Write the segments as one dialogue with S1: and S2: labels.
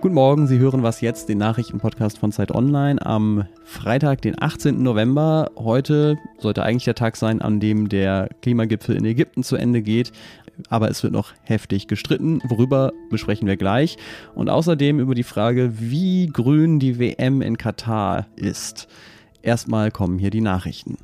S1: Guten Morgen, Sie hören was jetzt, den Nachrichtenpodcast von Zeit Online am Freitag, den 18. November. Heute sollte eigentlich der Tag sein, an dem der Klimagipfel in Ägypten zu Ende geht. Aber es wird noch heftig gestritten. Worüber besprechen wir gleich. Und außerdem über die Frage, wie grün die WM in Katar ist. Erstmal kommen hier die Nachrichten.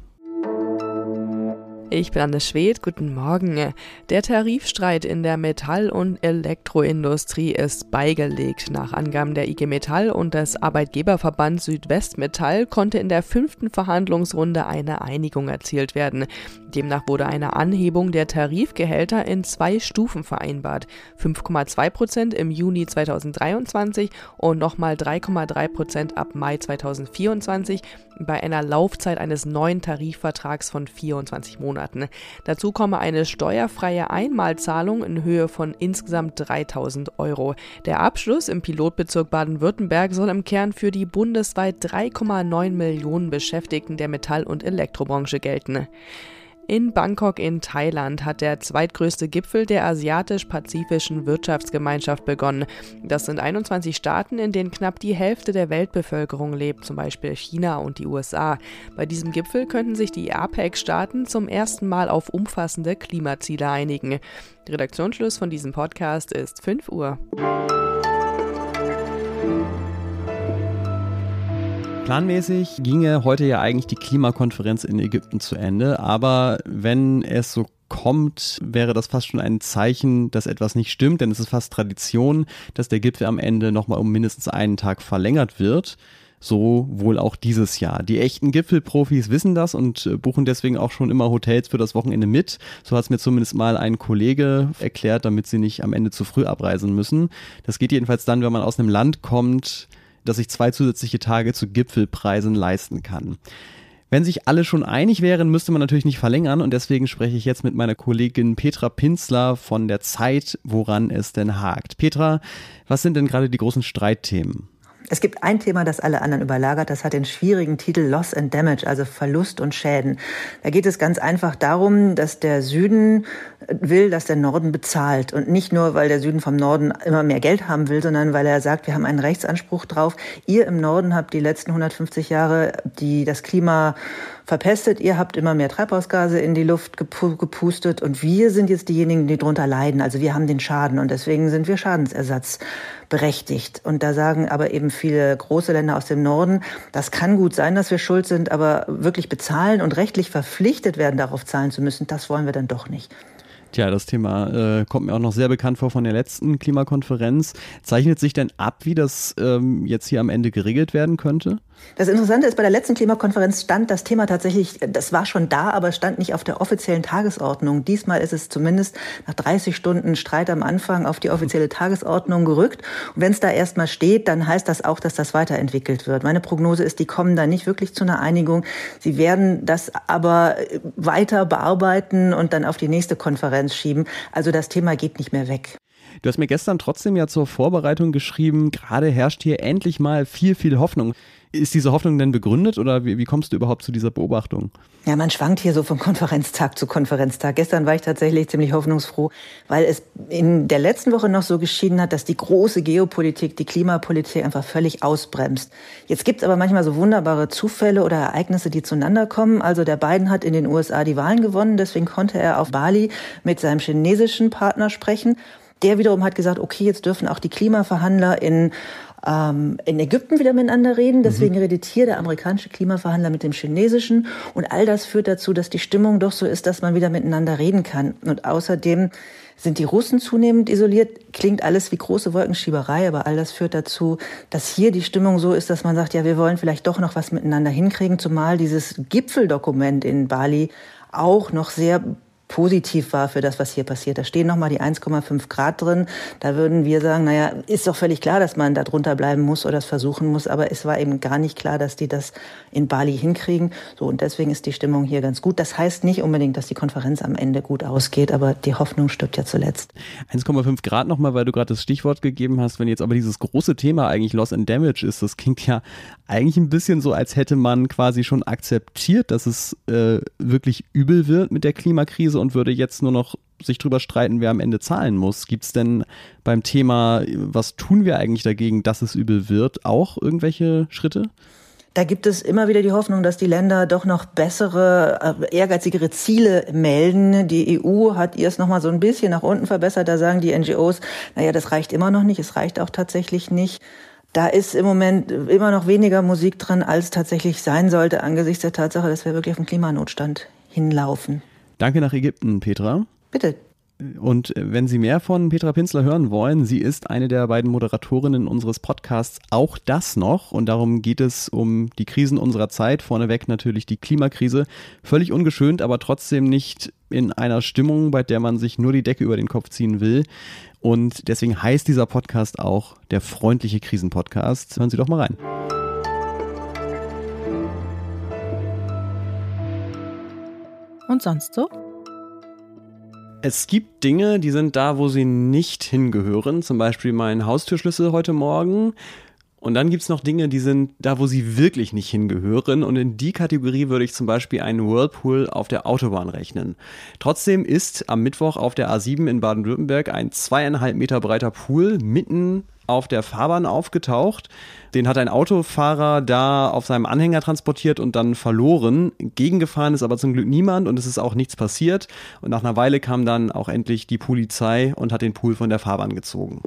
S2: Ich bin Anne Schwed, guten Morgen. Der Tarifstreit in der Metall- und Elektroindustrie ist beigelegt. Nach Angaben der IG Metall und des Arbeitgeberverbands Südwestmetall konnte in der fünften Verhandlungsrunde eine Einigung erzielt werden. Demnach wurde eine Anhebung der Tarifgehälter in zwei Stufen vereinbart. 5,2 Prozent im Juni 2023 und nochmal 3,3 Prozent ab Mai 2024 bei einer Laufzeit eines neuen Tarifvertrags von 24 Monaten. Dazu komme eine steuerfreie Einmalzahlung in Höhe von insgesamt 3000 Euro. Der Abschluss im Pilotbezirk Baden-Württemberg soll im Kern für die bundesweit 3,9 Millionen Beschäftigten der Metall- und Elektrobranche gelten. In Bangkok in Thailand hat der zweitgrößte Gipfel der Asiatisch-Pazifischen Wirtschaftsgemeinschaft begonnen. Das sind 21 Staaten, in denen knapp die Hälfte der Weltbevölkerung lebt, zum Beispiel China und die USA. Bei diesem Gipfel könnten sich die APEC-Staaten zum ersten Mal auf umfassende Klimaziele einigen. Redaktionsschluss von diesem Podcast ist 5 Uhr.
S1: Planmäßig ginge heute ja eigentlich die Klimakonferenz in Ägypten zu Ende, aber wenn es so kommt, wäre das fast schon ein Zeichen, dass etwas nicht stimmt, denn es ist fast Tradition, dass der Gipfel am Ende nochmal um mindestens einen Tag verlängert wird. So wohl auch dieses Jahr. Die echten Gipfelprofis wissen das und äh, buchen deswegen auch schon immer Hotels für das Wochenende mit. So hat es mir zumindest mal ein Kollege erklärt, damit sie nicht am Ende zu früh abreisen müssen. Das geht jedenfalls dann, wenn man aus einem Land kommt, dass ich zwei zusätzliche Tage zu Gipfelpreisen leisten kann. Wenn sich alle schon einig wären, müsste man natürlich nicht verlängern und deswegen spreche ich jetzt mit meiner Kollegin Petra Pinzler von der Zeit, woran es denn hakt. Petra, was sind denn gerade die großen Streitthemen?
S3: Es gibt ein Thema, das alle anderen überlagert. Das hat den schwierigen Titel Loss and Damage, also Verlust und Schäden. Da geht es ganz einfach darum, dass der Süden will, dass der Norden bezahlt. Und nicht nur, weil der Süden vom Norden immer mehr Geld haben will, sondern weil er sagt, wir haben einen Rechtsanspruch drauf. Ihr im Norden habt die letzten 150 Jahre die, das Klima verpestet. Ihr habt immer mehr Treibhausgase in die Luft gepustet und wir sind jetzt diejenigen, die drunter leiden. Also wir haben den Schaden und deswegen sind wir Schadensersatz berechtigt. Und da sagen aber eben viele große Länder aus dem Norden, das kann gut sein, dass wir schuld sind, aber wirklich bezahlen und rechtlich verpflichtet werden, darauf zahlen zu müssen, das wollen wir dann doch nicht.
S1: Tja, das Thema äh, kommt mir auch noch sehr bekannt vor von der letzten Klimakonferenz. Zeichnet sich denn ab, wie das ähm, jetzt hier am Ende geregelt werden könnte?
S3: Das Interessante ist, bei der letzten Klimakonferenz stand das Thema tatsächlich, das war schon da, aber stand nicht auf der offiziellen Tagesordnung. Diesmal ist es zumindest nach 30 Stunden Streit am Anfang auf die offizielle Tagesordnung gerückt. Und wenn es da erstmal steht, dann heißt das auch, dass das weiterentwickelt wird. Meine Prognose ist, die kommen da nicht wirklich zu einer Einigung. Sie werden das aber weiter bearbeiten und dann auf die nächste Konferenz Konferenz schieben. Also das Thema geht nicht mehr weg.
S1: Du hast mir gestern trotzdem ja zur Vorbereitung geschrieben, gerade herrscht hier endlich mal viel, viel Hoffnung. Ist diese Hoffnung denn begründet oder wie, wie, kommst du überhaupt zu dieser Beobachtung?
S3: Ja, man schwankt hier so von Konferenztag zu Konferenztag. Gestern war ich tatsächlich ziemlich hoffnungsfroh, weil es in der letzten Woche noch so geschieden hat, dass die große Geopolitik, die Klimapolitik einfach völlig ausbremst. Jetzt gibt es aber manchmal so wunderbare Zufälle oder Ereignisse, die zueinander kommen. Also der Biden hat in den USA die Wahlen gewonnen, deswegen konnte er auf Bali mit seinem chinesischen Partner sprechen. Der wiederum hat gesagt, okay, jetzt dürfen auch die Klimaverhandler in ähm, in Ägypten wieder miteinander reden. Deswegen mhm. redet hier der amerikanische Klimaverhandler mit dem chinesischen. Und all das führt dazu, dass die Stimmung doch so ist, dass man wieder miteinander reden kann. Und außerdem sind die Russen zunehmend isoliert. Klingt alles wie große Wolkenschieberei, aber all das führt dazu, dass hier die Stimmung so ist, dass man sagt, ja, wir wollen vielleicht doch noch was miteinander hinkriegen, zumal dieses Gipfeldokument in Bali auch noch sehr positiv war für das, was hier passiert. Da stehen nochmal die 1,5 Grad drin. Da würden wir sagen, naja, ist doch völlig klar, dass man da drunter bleiben muss oder es versuchen muss. Aber es war eben gar nicht klar, dass die das in Bali hinkriegen. So, und deswegen ist die Stimmung hier ganz gut. Das heißt nicht unbedingt, dass die Konferenz am Ende gut ausgeht, aber die Hoffnung stirbt ja zuletzt.
S1: 1,5 Grad nochmal, weil du gerade das Stichwort gegeben hast. Wenn jetzt aber dieses große Thema eigentlich Loss and Damage ist, das klingt ja eigentlich ein bisschen so, als hätte man quasi schon akzeptiert, dass es äh, wirklich übel wird mit der Klimakrise und würde jetzt nur noch sich drüber streiten, wer am Ende zahlen muss. Gibt es denn beim Thema, was tun wir eigentlich dagegen, dass es übel wird, auch irgendwelche Schritte?
S3: Da gibt es immer wieder die Hoffnung, dass die Länder doch noch bessere, äh, ehrgeizigere Ziele melden. Die EU hat ihr es nochmal so ein bisschen nach unten verbessert. Da sagen die NGOs, naja, das reicht immer noch nicht, es reicht auch tatsächlich nicht. Da ist im Moment immer noch weniger Musik drin, als tatsächlich sein sollte, angesichts der Tatsache, dass wir wirklich auf den Klimanotstand hinlaufen.
S1: Danke nach Ägypten, Petra.
S3: Bitte.
S1: Und wenn Sie mehr von Petra Pinzler hören wollen, sie ist eine der beiden Moderatorinnen unseres Podcasts Auch das noch. Und darum geht es um die Krisen unserer Zeit. Vorneweg natürlich die Klimakrise. Völlig ungeschönt, aber trotzdem nicht in einer Stimmung, bei der man sich nur die Decke über den Kopf ziehen will. Und deswegen heißt dieser Podcast auch der freundliche Krisenpodcast. Hören Sie doch mal rein.
S4: Und sonst so?
S1: Es gibt Dinge, die sind da, wo sie nicht hingehören. Zum Beispiel mein Haustürschlüssel heute Morgen. Und dann gibt es noch Dinge, die sind da, wo sie wirklich nicht hingehören. Und in die Kategorie würde ich zum Beispiel einen Whirlpool auf der Autobahn rechnen. Trotzdem ist am Mittwoch auf der A7 in Baden-Württemberg ein zweieinhalb Meter breiter Pool mitten auf der Fahrbahn aufgetaucht. Den hat ein Autofahrer da auf seinem Anhänger transportiert und dann verloren. Gegengefahren ist aber zum Glück niemand und es ist auch nichts passiert. Und nach einer Weile kam dann auch endlich die Polizei und hat den Pool von der Fahrbahn gezogen.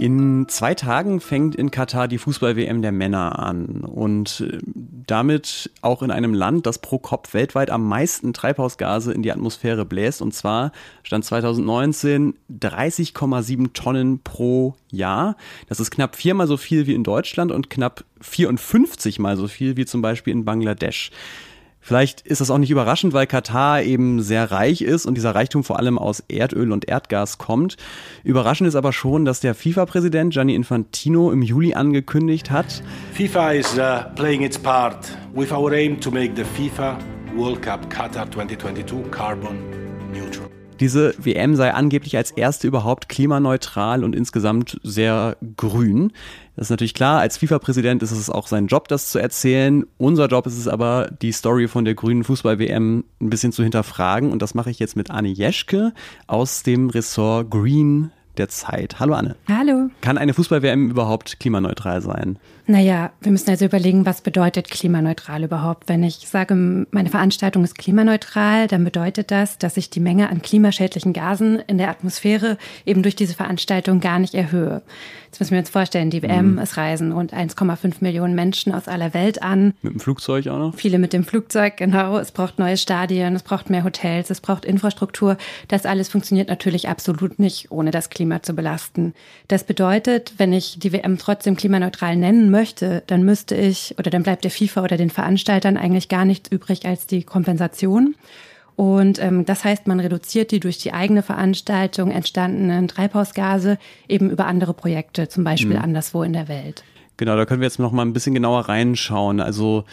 S1: In zwei Tagen fängt in Katar die Fußball-WM der Männer an und äh, damit auch in einem Land, das pro Kopf weltweit am meisten Treibhausgase in die Atmosphäre bläst und zwar stand 2019 30,7 Tonnen pro Jahr. Das ist knapp viermal so viel wie in Deutschland und knapp 54 mal so viel wie zum Beispiel in Bangladesch. Vielleicht ist das auch nicht überraschend, weil Katar eben sehr reich ist und dieser Reichtum vor allem aus Erdöl und Erdgas kommt. Überraschend ist aber schon, dass der FIFA-Präsident Gianni Infantino im Juli angekündigt hat,
S5: FIFA is uh, playing its part with our aim to make the FIFA World Cup Qatar 2022 carbon.
S1: Diese WM sei angeblich als erste überhaupt klimaneutral und insgesamt sehr grün. Das ist natürlich klar, als FIFA-Präsident ist es auch sein Job, das zu erzählen. Unser Job ist es aber, die Story von der grünen Fußball-WM ein bisschen zu hinterfragen. Und das mache ich jetzt mit Anne Jeschke aus dem Ressort Green der Zeit. Hallo Anne.
S4: Hallo.
S1: Kann eine Fußball-WM überhaupt klimaneutral sein?
S4: Naja, wir müssen also überlegen, was bedeutet klimaneutral überhaupt. Wenn ich sage, meine Veranstaltung ist klimaneutral, dann bedeutet das, dass ich die Menge an klimaschädlichen Gasen in der Atmosphäre eben durch diese Veranstaltung gar nicht erhöhe. Jetzt müssen wir uns vorstellen, die WM, mhm. es reisen rund 1,5 Millionen Menschen aus aller Welt an.
S1: Mit dem Flugzeug auch noch?
S4: Viele mit dem Flugzeug, genau. Es braucht neue Stadien, es braucht mehr Hotels, es braucht Infrastruktur. Das alles funktioniert natürlich absolut nicht, ohne das Klima zu belasten. Das bedeutet, wenn ich die WM trotzdem klimaneutral nennen möchte, dann müsste ich oder dann bleibt der FIFA oder den Veranstaltern eigentlich gar nichts übrig als die Kompensation. Und ähm, das heißt, man reduziert die durch die eigene Veranstaltung entstandenen Treibhausgase eben über andere Projekte, zum Beispiel mhm. anderswo in der Welt.
S1: Genau, da können wir jetzt noch mal ein bisschen genauer reinschauen. Also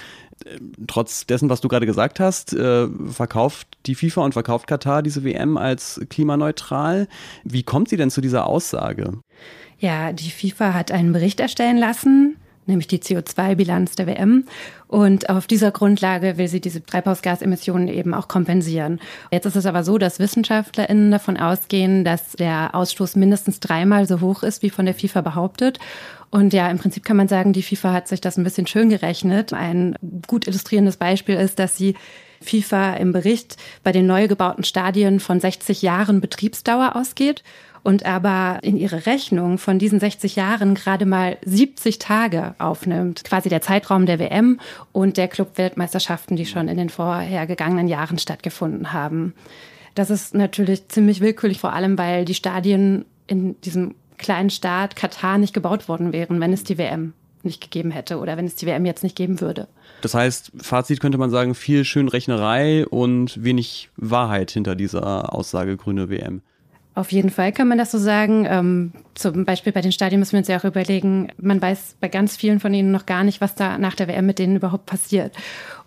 S1: trotz dessen, was du gerade gesagt hast, äh, verkauft die FIFA und verkauft Katar diese WM als klimaneutral. Wie kommt sie denn zu dieser Aussage?
S4: Ja, die FIFA hat einen Bericht erstellen lassen, nämlich die CO2-Bilanz der WM. Und auf dieser Grundlage will sie diese Treibhausgasemissionen eben auch kompensieren. Jetzt ist es aber so, dass WissenschaftlerInnen davon ausgehen, dass der Ausstoß mindestens dreimal so hoch ist, wie von der FIFA behauptet. Und ja, im Prinzip kann man sagen, die FIFA hat sich das ein bisschen schön gerechnet. Ein gut illustrierendes Beispiel ist, dass sie FIFA im Bericht bei den neu gebauten Stadien von 60 Jahren Betriebsdauer ausgeht und aber in ihre Rechnung von diesen 60 Jahren gerade mal 70 Tage aufnimmt, quasi der Zeitraum der WM und der Clubweltmeisterschaften, die schon in den vorhergegangenen Jahren stattgefunden haben. Das ist natürlich ziemlich willkürlich, vor allem weil die Stadien in diesem kleinen Staat Katar nicht gebaut worden wären, wenn es die WM nicht gegeben hätte oder wenn es die WM jetzt nicht geben würde.
S1: Das heißt, Fazit könnte man sagen, viel Schönrechnerei und wenig Wahrheit hinter dieser Aussage grüne WM.
S4: Auf jeden Fall kann man das so sagen. Ähm, zum Beispiel bei den Stadien müssen wir uns ja auch überlegen, man weiß bei ganz vielen von ihnen noch gar nicht, was da nach der WM mit denen überhaupt passiert.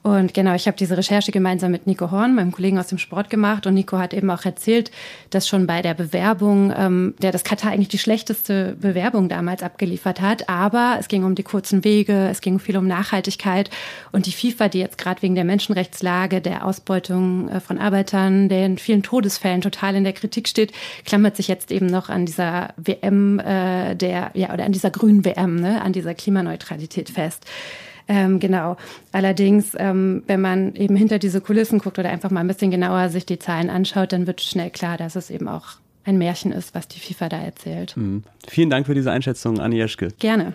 S4: Und genau, ich habe diese Recherche gemeinsam mit Nico Horn, meinem Kollegen aus dem Sport, gemacht. Und Nico hat eben auch erzählt, dass schon bei der Bewerbung, ähm, der das Katar eigentlich die schlechteste Bewerbung damals abgeliefert hat. Aber es ging um die kurzen Wege, es ging viel um Nachhaltigkeit. Und die FIFA, die jetzt gerade wegen der Menschenrechtslage, der Ausbeutung äh, von Arbeitern, den vielen Todesfällen total in der Kritik steht, klammert sich jetzt eben noch an dieser WM, äh, der, ja, oder an dieser grünen WM, ne, an dieser Klimaneutralität fest. Ähm, genau. Allerdings, ähm, wenn man eben hinter diese Kulissen guckt oder einfach mal ein bisschen genauer sich die Zahlen anschaut, dann wird schnell klar, dass es eben auch ein Märchen ist, was die FIFA da erzählt.
S1: Mhm. Vielen Dank für diese Einschätzung, Anni Jeschke.
S4: Gerne.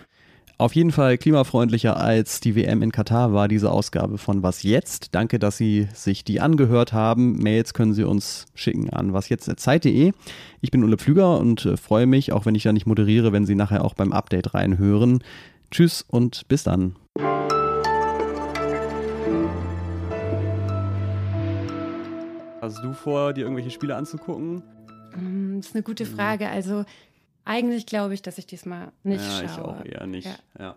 S1: Auf jeden Fall klimafreundlicher als die WM in Katar war diese Ausgabe von Was Jetzt. Danke, dass Sie sich die angehört haben. Mails können Sie uns schicken an wasjetzt.zeit.de. Ich bin Ulle Pflüger und äh, freue mich, auch wenn ich da nicht moderiere, wenn Sie nachher auch beim Update reinhören. Tschüss und bis dann. Hast du vor, dir irgendwelche Spiele anzugucken?
S4: Mm, das ist eine gute Frage. Also eigentlich glaube ich, dass ich diesmal nicht
S1: ja,
S4: schaue.
S1: ich auch eher nicht.
S4: Ja.
S1: ja.